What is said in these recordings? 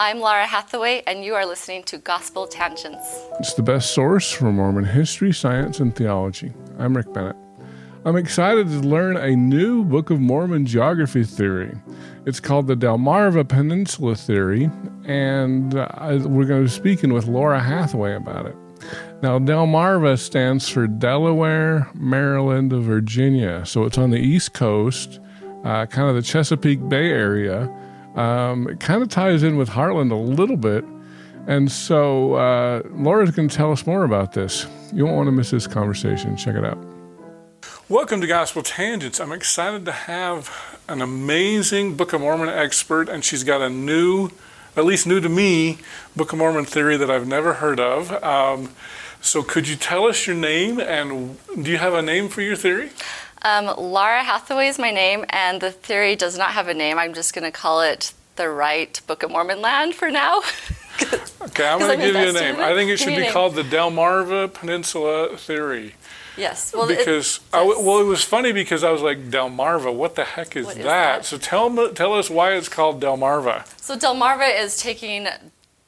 I'm Laura Hathaway, and you are listening to Gospel Tangents. It's the best source for Mormon history, science, and theology. I'm Rick Bennett. I'm excited to learn a new Book of Mormon geography theory. It's called the Delmarva Peninsula Theory, and uh, we're going to be speaking with Laura Hathaway about it. Now, Delmarva stands for Delaware, Maryland, Virginia. So it's on the East Coast, uh, kind of the Chesapeake Bay area. Um, it kind of ties in with Heartland a little bit. And so uh, Laura's going to tell us more about this. You won't want to miss this conversation. Check it out. Welcome to Gospel Tangents. I'm excited to have an amazing Book of Mormon expert, and she's got a new, at least new to me, Book of Mormon theory that I've never heard of. Um, so, could you tell us your name, and do you have a name for your theory? Um, Laura Hathaway is my name, and the theory does not have a name. I'm just going to call it the right Book of Mormon land for now. okay, I'm going to give you a name. I think it should be called the Delmarva Peninsula Theory. Yes, well, because it, I, well, it was funny because I was like Delmarva. What the heck is, that? is that? So tell tell us why it's called Delmarva. So Delmarva is taking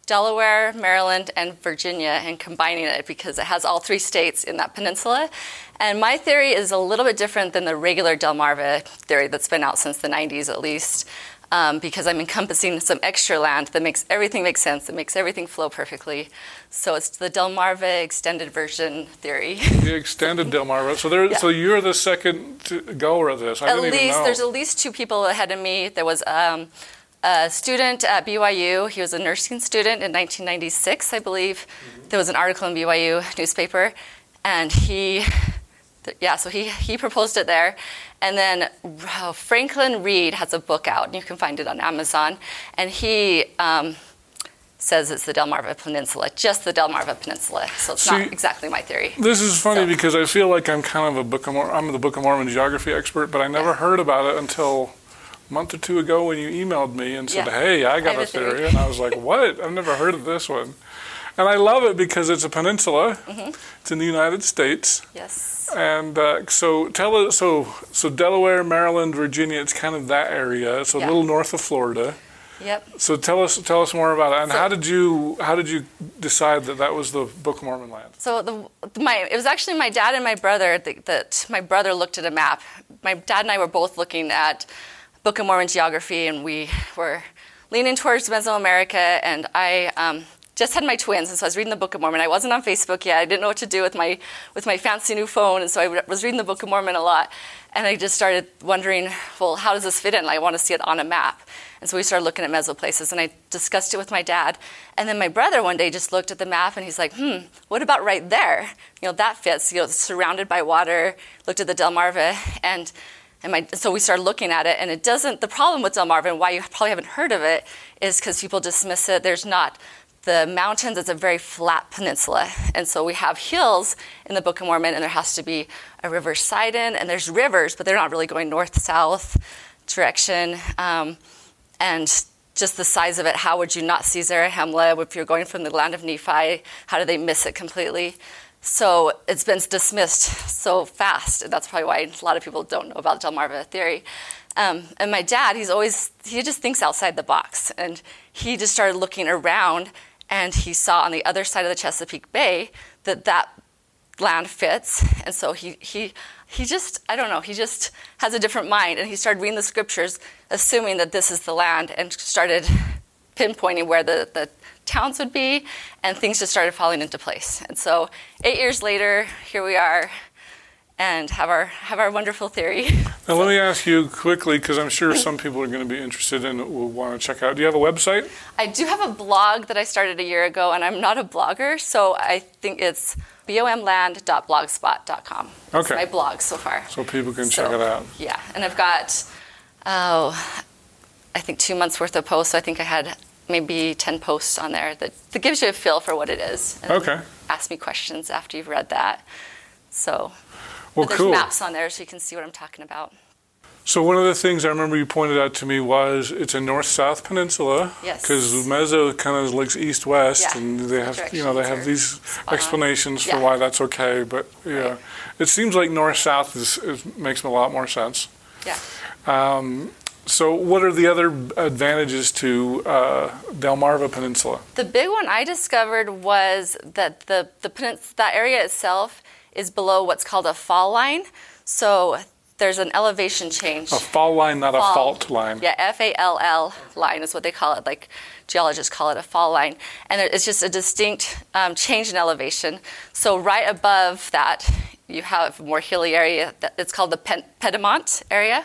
Delaware, Maryland, and Virginia and combining it because it has all three states in that peninsula. And my theory is a little bit different than the regular Delmarva theory that's been out since the 90s at least. Um, because I'm encompassing some extra land that makes everything make sense, that makes everything flow perfectly. So it's the Delmarva extended version theory. The extended Delmarva. So there, yeah. so you're the second goer of this. I at least there's at least two people ahead of me. There was um, a student at BYU. He was a nursing student in 1996, I believe. Mm-hmm. There was an article in BYU newspaper, and he, yeah, so he, he proposed it there. And then uh, Franklin Reed has a book out, and you can find it on Amazon. And he um, says it's the Delmarva Peninsula, just the Delmarva Peninsula. So it's See, not exactly my theory. This is funny so. because I feel like I'm kind of a Book of Mor- I'm the Book of Mormon geography expert, but I never yeah. heard about it until month or two ago when you emailed me and said, yeah. "Hey, I got I a theory," and I was like, "What? I've never heard of this one." And I love it because it's a peninsula. Mm-hmm. It's in the United States. Yes. And uh, so tell us, so so Delaware, Maryland, Virginia. It's kind of that area. It's a yeah. little north of Florida. Yep. So tell us tell us more about it. And so, how did you how did you decide that that was the Book of Mormon land? So the my it was actually my dad and my brother that, that my brother looked at a map. My dad and I were both looking at Book of Mormon geography, and we were leaning towards Mesoamerica. And I um, just had my twins, and so I was reading the Book of Mormon. I wasn't on Facebook yet. I didn't know what to do with my with my fancy new phone, and so I was reading the Book of Mormon a lot. And I just started wondering, well, how does this fit in? I want to see it on a map. And so we started looking at meso places, and I discussed it with my dad. And then my brother one day just looked at the map, and he's like, "Hmm, what about right there? You know, that fits. You know, surrounded by water." Looked at the Delmarva, and and my, so we started looking at it, and it doesn't. The problem with Delmarva, why you probably haven't heard of it, is because people dismiss it. There's not the mountains. It's a very flat peninsula, and so we have hills in the Book of Mormon, and there has to be a river Sidon, and there's rivers, but they're not really going north south direction, um, and just the size of it. How would you not see Zarahemla if you're going from the land of Nephi? How do they miss it completely? So it's been dismissed so fast. And that's probably why a lot of people don't know about Delmarva theory. Um, and my dad, he's always, he just thinks outside the box. And he just started looking around and he saw on the other side of the Chesapeake Bay that that land fits. And so he, he, he just, I don't know, he just has a different mind. And he started reading the scriptures, assuming that this is the land, and started pinpointing where the, the towns would be, and things just started falling into place. And so, eight years later, here we are, and have our have our wonderful theory. Now, let me ask you quickly, because I'm sure some people are going to be interested and will want to check out. Do you have a website? I do have a blog that I started a year ago, and I'm not a blogger, so I think it's bomland.blogspot.com. Okay. my blog so far. So people can So, check it out. Yeah, and I've got, oh, I think two months worth of posts. So I think I had maybe 10 posts on there that, that gives you a feel for what it is. And Okay. Ask me questions after you've read that. So Well, there's cool. maps on there so you can see what I'm talking about. So one of the things I remember you pointed out to me was it's a north-south peninsula. Yes. Because Meso kind of looks east-west, Yeah, and they the have, you know, they have these explanations for why that's okay. But yeah, Right. it seems like north-south is, is makes a lot more sense. Yeah. Um, So what are the other advantages to uh, Delmarva Peninsula? The big one I discovered was that the, the penins- that area itself is below what's called a fall line. So there's an elevation change. A fall line, not a fault line. Yeah, F A L L line is what they call it. Like geologists call it a fall line, and there- it's just a distinct um, change in elevation. So right above that, you have a more hilly area. That, it's called the Pen- Pedimont area.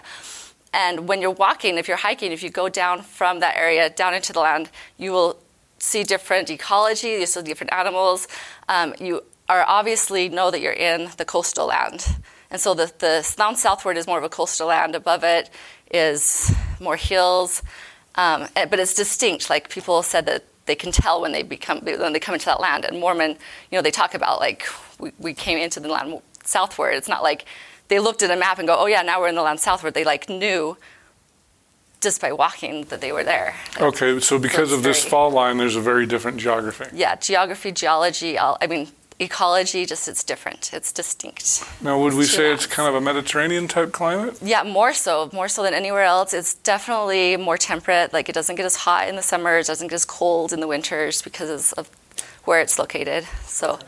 And when you're walking, if you're hiking, if you go down from that area down into the land, you will see different ecology. You see different animals. Um, you are obviously know that you're in the coastal land. And so the, the down southward is more of a coastal land. Above it is more hills, um, but it's distinct. Like people said that they can tell when they become when they come into that land. And Mormon, you know, they talk about like we, we came into the land southward. It's not like they looked at a map and go, oh yeah, now we're in the land southward. They like knew just by walking that they were there. Okay, so because of this fault line, there's a very different geography. Yeah, geography, geology. all- I mean, ecology. Just it's different. It's distinct. Now, would we Two say it's kind of a Mediterranean type climate? Yeah, more so, more so than anywhere else. It's definitely more temperate. Like it doesn't get as hot in the summers, doesn't get as cold in the winters because of where it's located. So,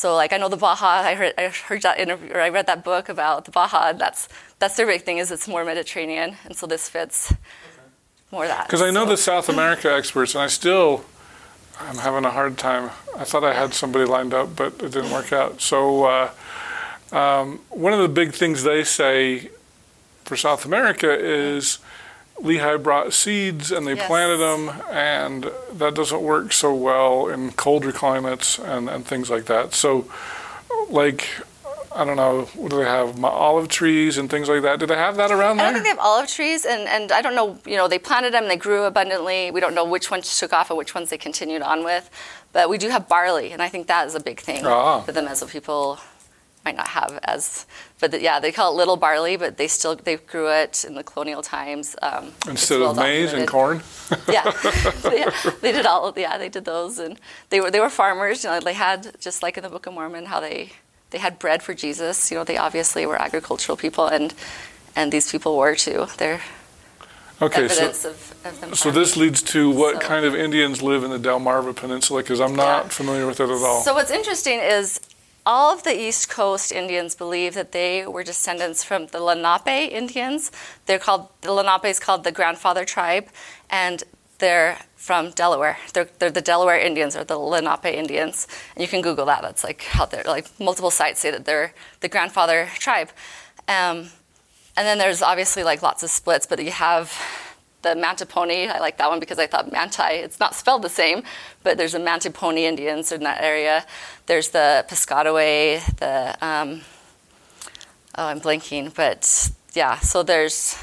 so like I know the Baja. I heard I heard that interview or I read that book about the Baja. and That's that's their big thing is it's more Mediterranean, and so this fits more that. Because I know So- the South America experts, and I still, I'm having a hard time. I thought I had somebody lined up, but it didn't work out. So, uh, um, one of the big things they say for South America is Lehi brought seeds and they Yes. planted them, and that doesn't work so well in colder climates and, and things like that. So, like, I don't know, what do they have? Ma- Olive trees and things like that. Do they have that around I there? don't think they have olive trees, and, and I don't know, you know, they planted them, they grew abundantly. We don't know which ones took off and which ones they continued on with. But we do have barley, and I think that is a big thing Ah. that the Meso people might not have as, but the, yeah, they call it little barley, but they still, they grew it in the colonial times. Um, Instead well of maize and corn? yeah, they, they did all. Yeah, they did those, and they were they were farmers. You know, they had just like in the Book of Mormon, how they they had bread for Jesus. You know, they obviously were agricultural people, and and these people were too. They're Okay, so. of, of. So this leads to what So- kind of Indians live in the Delmarva Peninsula? Because I'm not Yeah. familiar with it at all. So what's interesting is all of the East Coast Indians believe that they were descendants from the Lenape Indians. They're called the Lenape is called the grandfather tribe, and they're from Delaware. They're, they're the Delaware Indians or the Lenape Indians. And you can Google that. That's like out there. Like multiple sites say that they're the grandfather tribe. Um, and then there's obviously like lots of splits, but you have the Mantiponi. I like that one because I thought Manti, it's not spelled the same, but there's the Mantiponi Indians in that area. There's the Piscataway, the, um, oh, I'm blanking, but yeah, so there's,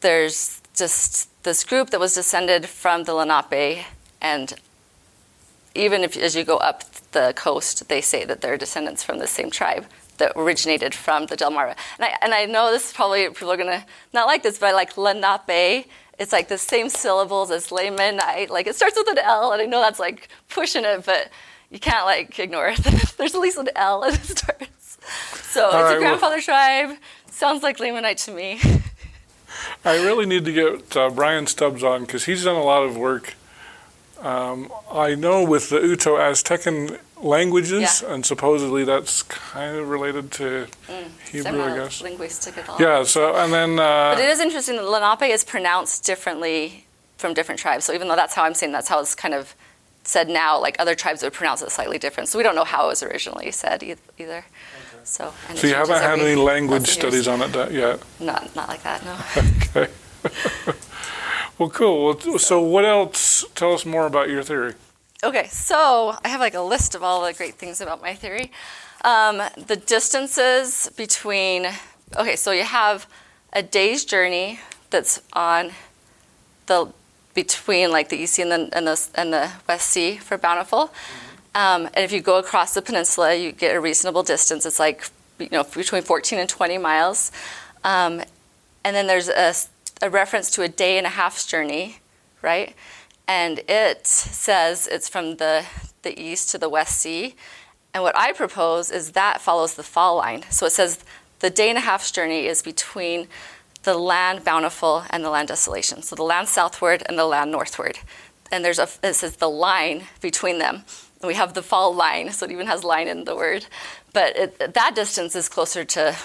there's just this group that was descended from the Lenape, and even if as you go up the coast, they say that they're descendants from the same tribe that originated from the Delmarva. And I, and I know this is probably people are gonna not like this, but I like Lenape it's like the same syllables as Lamanite. Like it starts with an L, and I know that's like pushing it, but you can't like ignore it. There's at least an L as it starts. So All it's right, a well- grandfather tribe. Sounds like Lamanite to me. I really need to get uh, Brian Stubbs on because he's done a lot of work. Um, I know with the Uto Aztecan languages, Yeah. and supposedly that's kind of related to I'm Hebrew, I guess. linguistic at all. Yeah. So and then But uh, it is interesting that Lenape is pronounced differently from different tribes. So even though that's how I'm saying that's how it's kind of said now, like other tribes would pronounce it slightly different. So we don't know how it was originally said either. So, and so you haven't had any language studies on it yet. Not, not like that, no. Okay. well, cool. Well, so what else? Tell us more about your theory. Okay, so I have like a list of all the great things about my theory. Um, the distances between, okay, so you have a day's journey that's on the between like the East Sea and the and the, and the West Sea for Bountiful. Um, and if you go across the peninsula, you get a reasonable distance. It's like you know between 14 and 20 miles. Um, and then there's a, a reference to a day and a half's journey, right? And it says it's from the, the east to the West Sea. And what I propose is that follows the fall line. So it says the day and a half's journey is between the land bountiful and the land desolation. So the land southward and the land northward. And there's a, it says the line between them. And we have the fall line, so it even has line in the word. But it, that distance is closer to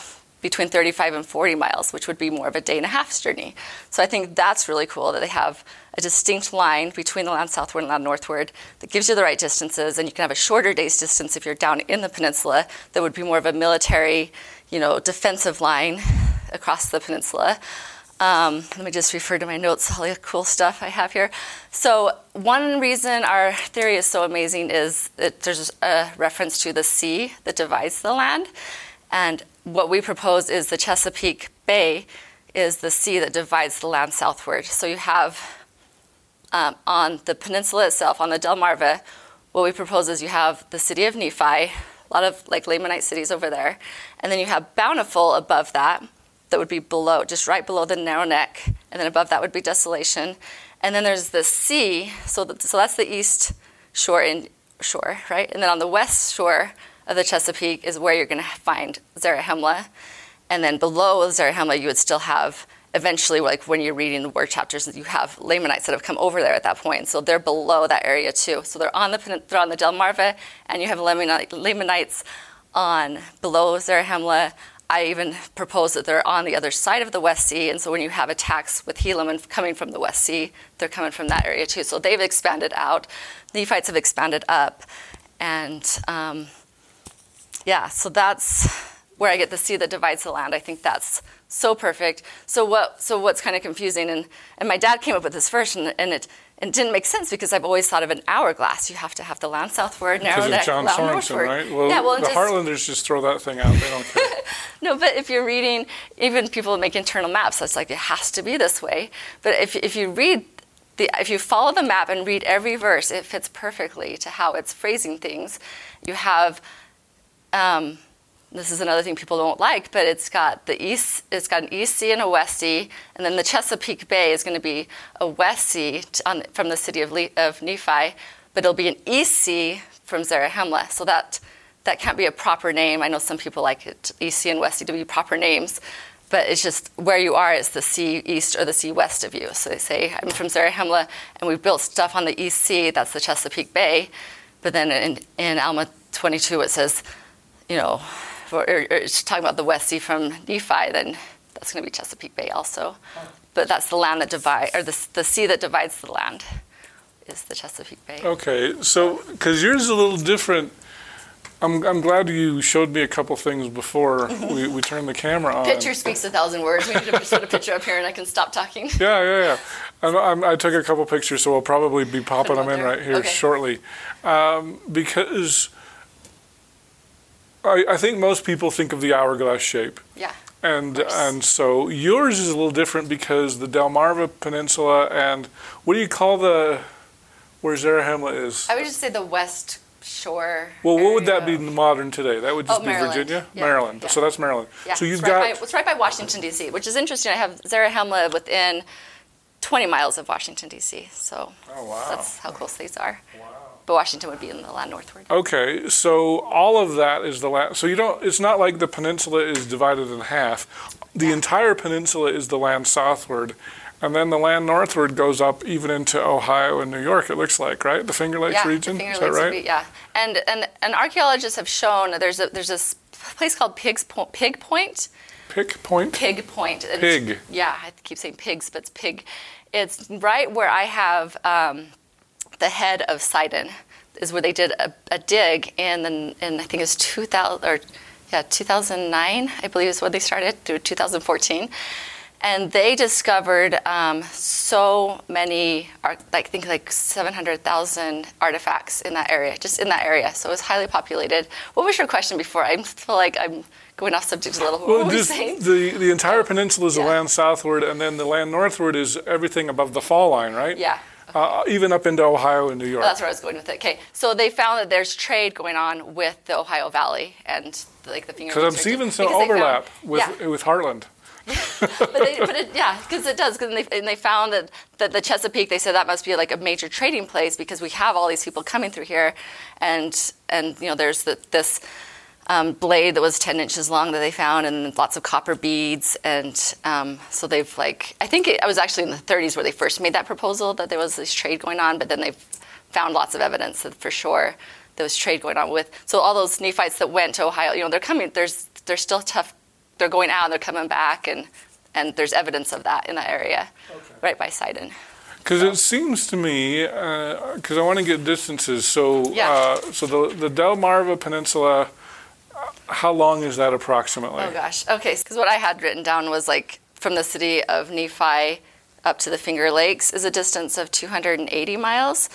between 35 and 40 miles, which would be more of a day and a half's journey. So I think that's really cool that they have a distinct line between the land southward and land northward that gives you the right distances, and you can have a shorter day's distance if you're down in the peninsula that would be more of a military, you know, defensive line across the peninsula. Um, let me just refer to my notes, all the cool stuff I have here. So, one reason our theory is so amazing is that there's a reference to the sea that divides the land. And what we propose is the Chesapeake Bay is the sea that divides the land southward. So, you have um, on the peninsula itself, on the Delmarva, what we propose is you have the city of Nephi, a lot of like Lamanite cities over there, and then you have Bountiful above that, that would be below, just right below the narrow neck, and then above that would be Desolation, and then there's the sea, so that, so that's the east shore in shore, right? And then on the west shore of the Chesapeake is where you're going to find Zarahemla, and then below Zarahemla you would still have eventually, like when you're reading the word chapters, you have Lamanites that have come over there at that point. So they're below that area too. So they're on the they're on the Delmarva, and you have Lamanites on below Zarahemla. I even propose that they're on the other side of the West Sea, and so when you have attacks with Helaman coming from the West Sea, they're coming from that area too. So they've expanded out. Nephites have expanded up, and um, yeah, so that's where I get the sea that divides the land. I think that's so perfect. So what? So what's kind of confusing? And and my dad came up with this first, and, and it it didn't make sense because I've always thought of an hourglass. You have to have the land southward, narrow Because of neck, John land Sorenson, northward. right? Well, yeah, well, the just, Heartlanders just throw that thing out. They don't care. no, but if you're reading, even people make internal maps, that's like it has to be this way. But if if you read. The, if you follow the map and read every verse, it fits perfectly to how it's phrasing things. You have um, this is another thing people don't like, but it's got the east, it's got an east sea and a west sea, and then the Chesapeake Bay is going to be a west sea on, from the city of, Le, of Nephi, but it'll be an east sea from Zarahemla. So that that can't be a proper name. I know some people like it, east sea and west sea to be proper names, but it's just where you are is the sea east or the sea west of you. So they say I'm from Zarahemla, and we've built stuff on the east sea. That's the Chesapeake Bay, but then in, in Alma 22 it says, you know or, or it's talking about the West Sea from Nephi, then that's going to be Chesapeake Bay also. But that's the land that divides, or the, the sea that divides the land is the Chesapeake Bay. Okay, so because yours is a little different. I'm, I'm glad you showed me a couple things before we, we turned the camera on. Picture speaks a thousand words. We need to put a picture up here and I can stop talking. Yeah, yeah, yeah. I'm, I'm, I took a couple pictures, so we'll probably be popping them them in right here Okay. shortly. Um, because I, I think most people think of the hourglass shape. Yeah. And and so yours is a little different because the Delmarva Peninsula and what do you call the where Zarahemla is? I would just say the West Shore. Well, what would that be area. modern today? That would just Oh, be Maryland. Virginia, Yeah, Maryland. yeah. So that's Maryland. Yeah, so you've it's right got By, it's right by Washington D.C., which is interesting. I have Zarahemla within 20 miles of Washington D.C. So Oh, wow. that's how close these are. But Washington would be in the land northward. Okay, so all of that is the land. So you don't. It's not like the peninsula is divided in half. The entire peninsula is the land southward, and then the land northward goes up even into Ohio and New York. It looks like right, the Finger Lakes yeah, region. Finger is that right? be- yeah, and and and archaeologists have shown there's a there's this place called Pig's po- Pig Point. Pick Point. Pig Point. Pig. Yeah, I keep saying pigs, but it's pig. It's right where I have um, the head of Sidon, is where they did a, a dig in, the, in I think it was 2000 or yeah 2009, I believe is when they started through 2014. And they discovered um, so many, like I think like 700,000 artifacts in that area, just in that area. So it was highly populated. What was your question before? I feel like I'm going off subject a little. What Well, were we just saying? the the entire peninsula is Yeah. the land southward, and then the land northward is everything above the fall line, right? Yeah. Uh, even up into Ohio and New York. That's where I was going with it. Okay, so they found that there's trade going on with the Ohio Valley and like the Finger Because I'm seeing some they found- overlap with yeah, with Heartland. but, they, but it, yeah, because it does. Because they, and they found that, that the Chesapeake, they said that must be like a major trading place because we have all these people coming through here, and and you know there's the, this um, blade that was 10 inches long that they found, and lots of copper beads, and um, so they've like I think it, I was actually in the 30s where they first made that proposal that there was this trade going on, but then they've found lots of evidence that for sure there was trade going on with. So all those Nephites that went to Ohio, you know, they're coming. There's they're still tough. They're going out and they're coming back, and and there's evidence of that in that area, right by Sidon. Because it seems to me, because I want to get distances. So, Yeah. uh, so the the Delmarva Peninsula, uh, how long is that approximately? Oh gosh. Okay. Because what I had written down was like from the city of Nephi up to the Finger Lakes is a distance of 280 miles,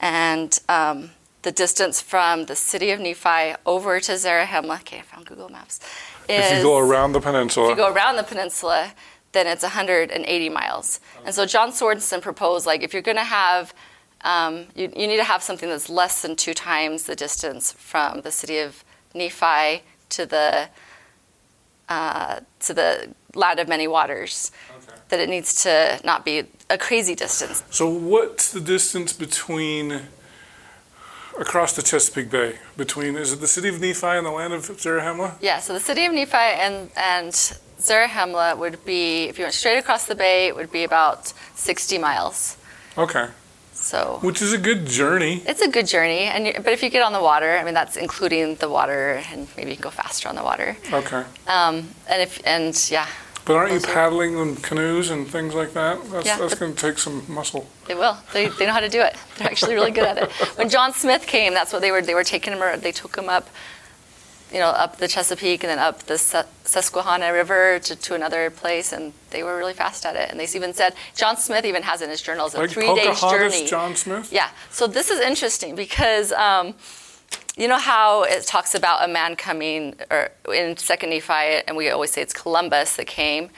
and um, the distance from the city of Nephi over to Zarahemla. Okay, I found Google Maps. Is, If you go around the peninsula. if you go around the peninsula, then it's 180 miles. And so John Sorenson proposed, like, if you're going to have, um, you, you need to have something that's less than two times the distance from the city of Nephi to the uh, to the land of many waters. That it needs to not be a crazy distance. So, what's the distance between across the Chesapeake Bay? Between is it the city of Nephi and the land of Zarahemla? Yeah. So the city of Nephi and and Zarahemla would be, if you went straight across the bay, it would be about 60 miles. Okay, So which is a good journey. It's a good journey, and you, but if you get on the water, I mean that's including the water, and maybe you can go faster on the water. Okay, Um, and if and yeah, but aren't you paddling in canoes and things like that? That's Yeah, that's going to take some muscle. they will. They, they know how to do it. They're actually really good at it. When John Smith came, that's what they were. They were taking him. They took him up, you know, up the Chesapeake and then up the Susquehanna River to, to another place, and they were really fast at it. And they even said John Smith even has in his journals a Like three-day Pocahontas, journey. John Smith. Yeah. So this is interesting because um, you know how it talks about a man coming, or in Second Nephi, and we always say it's Columbus that came.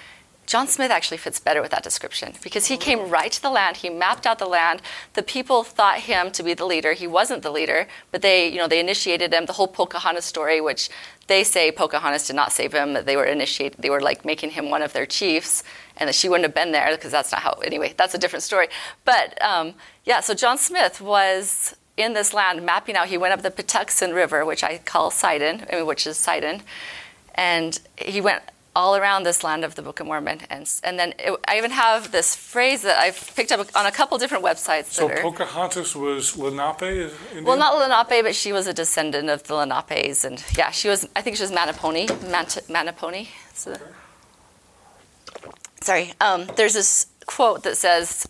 John Smith actually fits better with that description because he came right to the land. He mapped out the land. The people thought him to be the leader. He wasn't the leader, but they, you know, they initiated him. The whole Pocahontas story, which they say Pocahontas did not save him. They were initiated. They were like making him one of their chiefs, and that she wouldn't have been there because that's not how. Anyway, that's a different story. But um, yeah, so John Smith was in this land mapping out. He went up the Patuxent River, which I call Sidon, which is Sidon, and he went all around this land of the Book of Mormon. And, and then it, I even have this phrase that I've picked up on a couple different websites. So are, Pocahontas was Lenape. Indian? well, not Lenape, but she was a descendant of the Lenapes, and yeah, she was. I think she was Manaponi. Mant- Manaponi. So, sorry. Um, there's this quote that says,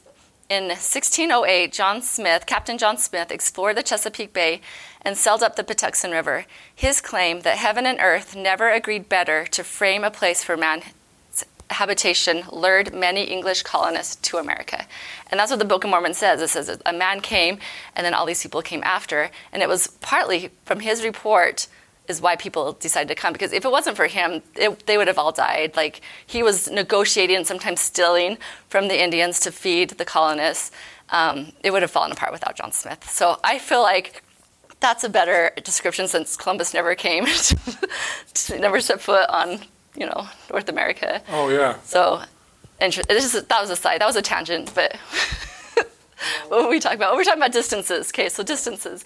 "In 1608, John Smith, Captain John Smith, explored the Chesapeake Bay and sailed up the Patuxent River. His claim that heaven and earth never agreed better to frame a place for man." habitation lured many English colonists to America. And that's what the Book of Mormon says. It says a man came and then all these people came after. And it was partly from his report is why people decided to come. Because if it wasn't for him, it, they would have all died. Like he was negotiating and sometimes stealing from the Indians to feed the colonists. Um, it would have fallen apart without John Smith. So I feel like that's a better description since Columbus never came, never set foot on, you know, North America. Oh yeah. So inter- that was a side, that was a tangent, but what were we talking about? Oh, we're talking about distances. Okay, so distances.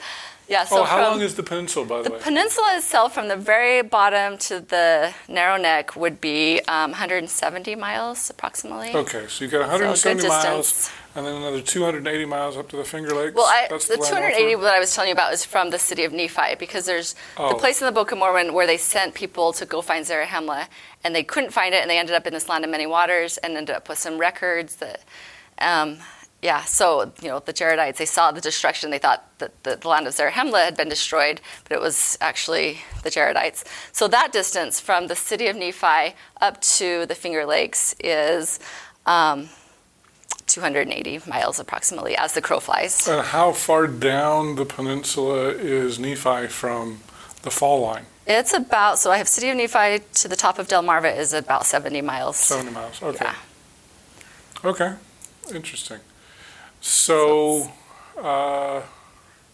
Yeah. So oh, how from, long is the peninsula, by the, way? The peninsula itself, from the very bottom to the narrow neck, would be um, 170 miles approximately. Okay, so you've got 170 miles, and then another 280 miles up to the Finger Lakes. Well, I, That's the 280 that I was telling you about is from the city of Nephi because there's the Oh. place in the Book of Mormon where they sent people to go find Zarahemla, and they couldn't find it, and they ended up in this land of many waters, and ended up with some records that. Um, yeah, so you know the Jaredites, they saw the destruction. They thought that the, the land of Zarahemla had been destroyed, but it was actually the Jaredites. So that distance from the city of Nephi up to the Finger Lakes is um, 280 miles approximately, as the crow flies. And how far down the peninsula is Nephi from the fall line? It's about so I have city of Nephi to the top of Delmarva is about 70 miles. 70 miles. Okay. Yeah. Okay. Interesting. So, uh,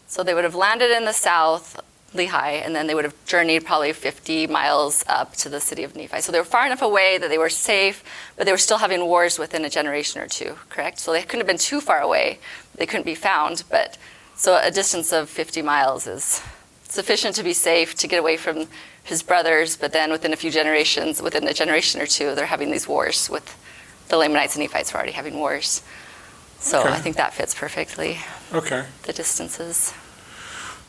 So they would have landed in the south, Lehi, and then they would have journeyed probably 50 miles up to the city of Nephi. So they were far enough away that they were safe, but they were still having wars within a generation or two, correct? So they couldn't have been too far away. They couldn't be found, but so a distance of 50 miles is sufficient to be safe to get away from his brothers, but then within a few generations, within a generation or two, they're having these wars with the Lamanites and Nephites were already having wars. So Okay. I think that fits perfectly, okay. the distances.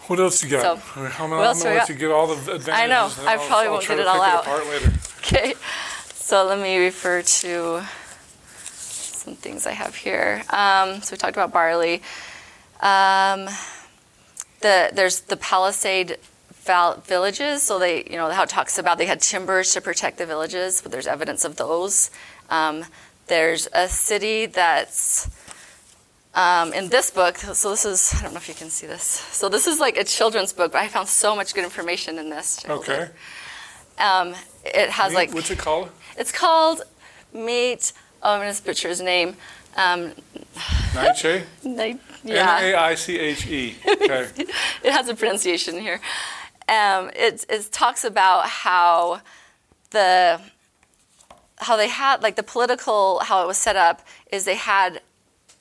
What else do you got? So, I mean, how am I what else I'm gonna let got? you get all the advantages. I know. and I I'll- probably I'll won't try get to it all pick out. apart later. Okay, so let me refer to some things I have here. Um, so we talked about barley. Um, the there's the Palisade val- villages. So they, you know, how it talks about they had timbers to protect the villages, but there's evidence of those. Um, there's a city that's um, in this book. So this is I don't know if you can see this. So this is like a children's book, but I found so much good information in this. Okay. Um, it has like What's it called? it's called Meet. Oh, I'm gonna butcher his name. Um, Naiche? Ni- yeah, N-A-I-C-H-E. Okay. it has a pronunciation here. Um, it, it talks about how the how they had like the political how it was set up is they had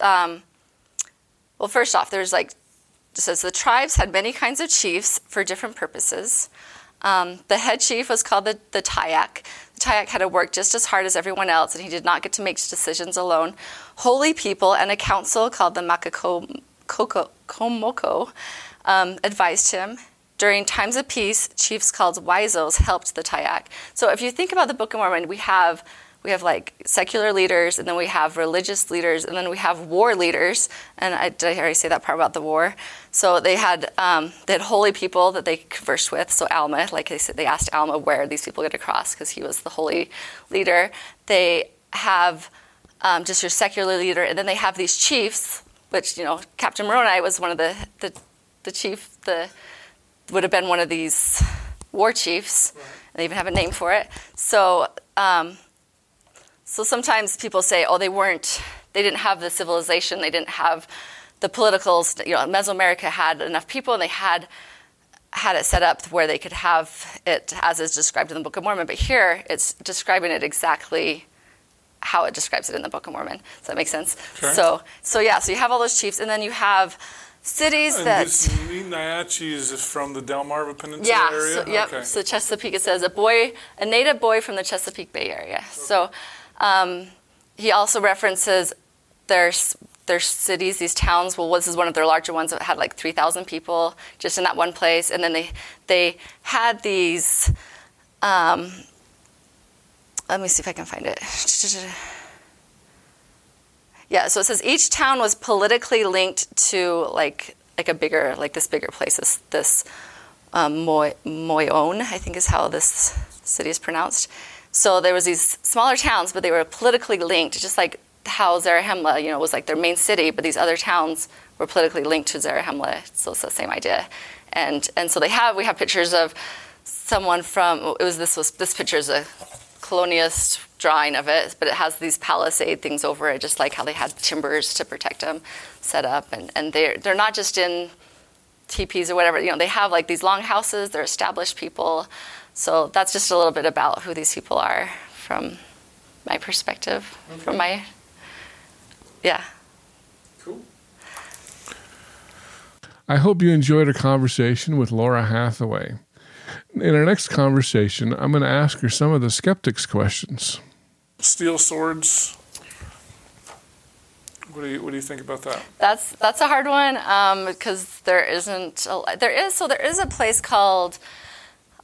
um, well first off there's like says the tribes had many kinds of chiefs for different purposes um, the head chief was called the, the Tayak. The Tayak had to work just as hard as everyone else, and he did not get to make decisions alone. Holy people and a council called the Makakomoko um, advised him. During times of peace, chiefs called Wisos helped the Tayak. So if you think about the Book of Mormon, we have we have like secular leaders, and then we have religious leaders, and then we have war leaders. And I, did I already say that part about the war? So they had um, they had holy people that they conversed with. So Alma, like they said, they asked Alma where these people get across because he was the holy leader. They have um, just your secular leader, and then they have these chiefs, which you know Captain Moroni was one of the the, the chief the would have been one of these war chiefs. They even have a name for it. So. Um, so sometimes people say, oh, they weren't, they didn't have the civilization, they didn't have the political, you know, Mesoamerica had enough people and they had had it set up where they could have it as is described in the Book of Mormon. But here it's describing it exactly how it describes it in the Book of Mormon. Does that make sense? Sure. So, so yeah, so you have all those chiefs, and then you have cities And that. this Naiachi is from the Delmarva Peninsula Yeah, area? so, yep. Okay. So Chesapeake, it says a boy, a native boy from the Chesapeake Bay Area. So um, he also references their their cities, these towns. Well, this is one of their larger ones that had like 3,000 people just in that one place, and then they they had these. Um, let me see if I can find it. Yeah, so it says each town was politically linked to like like a bigger like this bigger place. This this um, Moy, Moyon, I think is how this city is pronounced. So there was these smaller towns, but they were politically linked, just like how Zarahemla, you know, was like their main city, but these other towns were politically linked to Zarahemla. So it's the same idea. And and so they have we have pictures of someone from it was this was this picture is a colonialist drawing of it, but it has these palisade things over it, just like how they had timbers to protect them set up. And, and they're, they're not just in teepees or whatever, you know, they have like these long houses, they're established people. So that's just a little bit about who these people are from my perspective okay. from my yeah. Cool. I hope you enjoyed our conversation with Laura Hathaway. In our next conversation, I'm going to ask her some of the skeptics' questions. Steel swords. What do you What do you think about that? That's that's a hard one because um, there isn't a, there is so there is a place called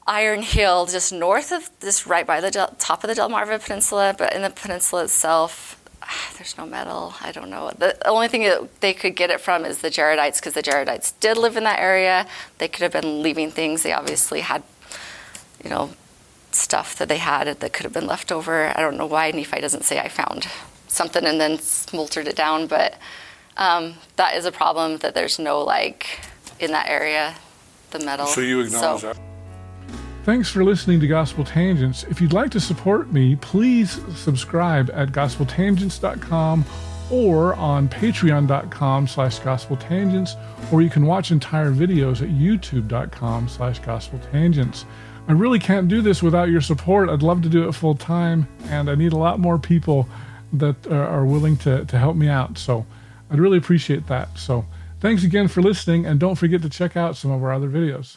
Iron Hill just north of just right by the del- top of the Delmarva Peninsula, but in the peninsula itself, there's no metal. I don't know. The only thing that they could get it from is the Jaredites because the Jaredites did live in that area. They could have been leaving things. They obviously had, you know, stuff that they had that could have been left over. I don't know why Nephi doesn't say I found something and then smoltered it down, but um, that is a problem that there's no like in that area the metal. So you acknowledge so, that. Thanks for listening to Gospel Tangents. If you'd like to support me, please subscribe at gospeltangents.com or on patreon.com slash gospeltangents, or you can watch entire videos at youtube.com slash gospeltangents. I really can't do this without your support. I'd love to do it full time, and I need a lot more people that are willing to, to help me out. So I'd really appreciate that. So thanks again for listening, and don't forget to check out some of our other videos.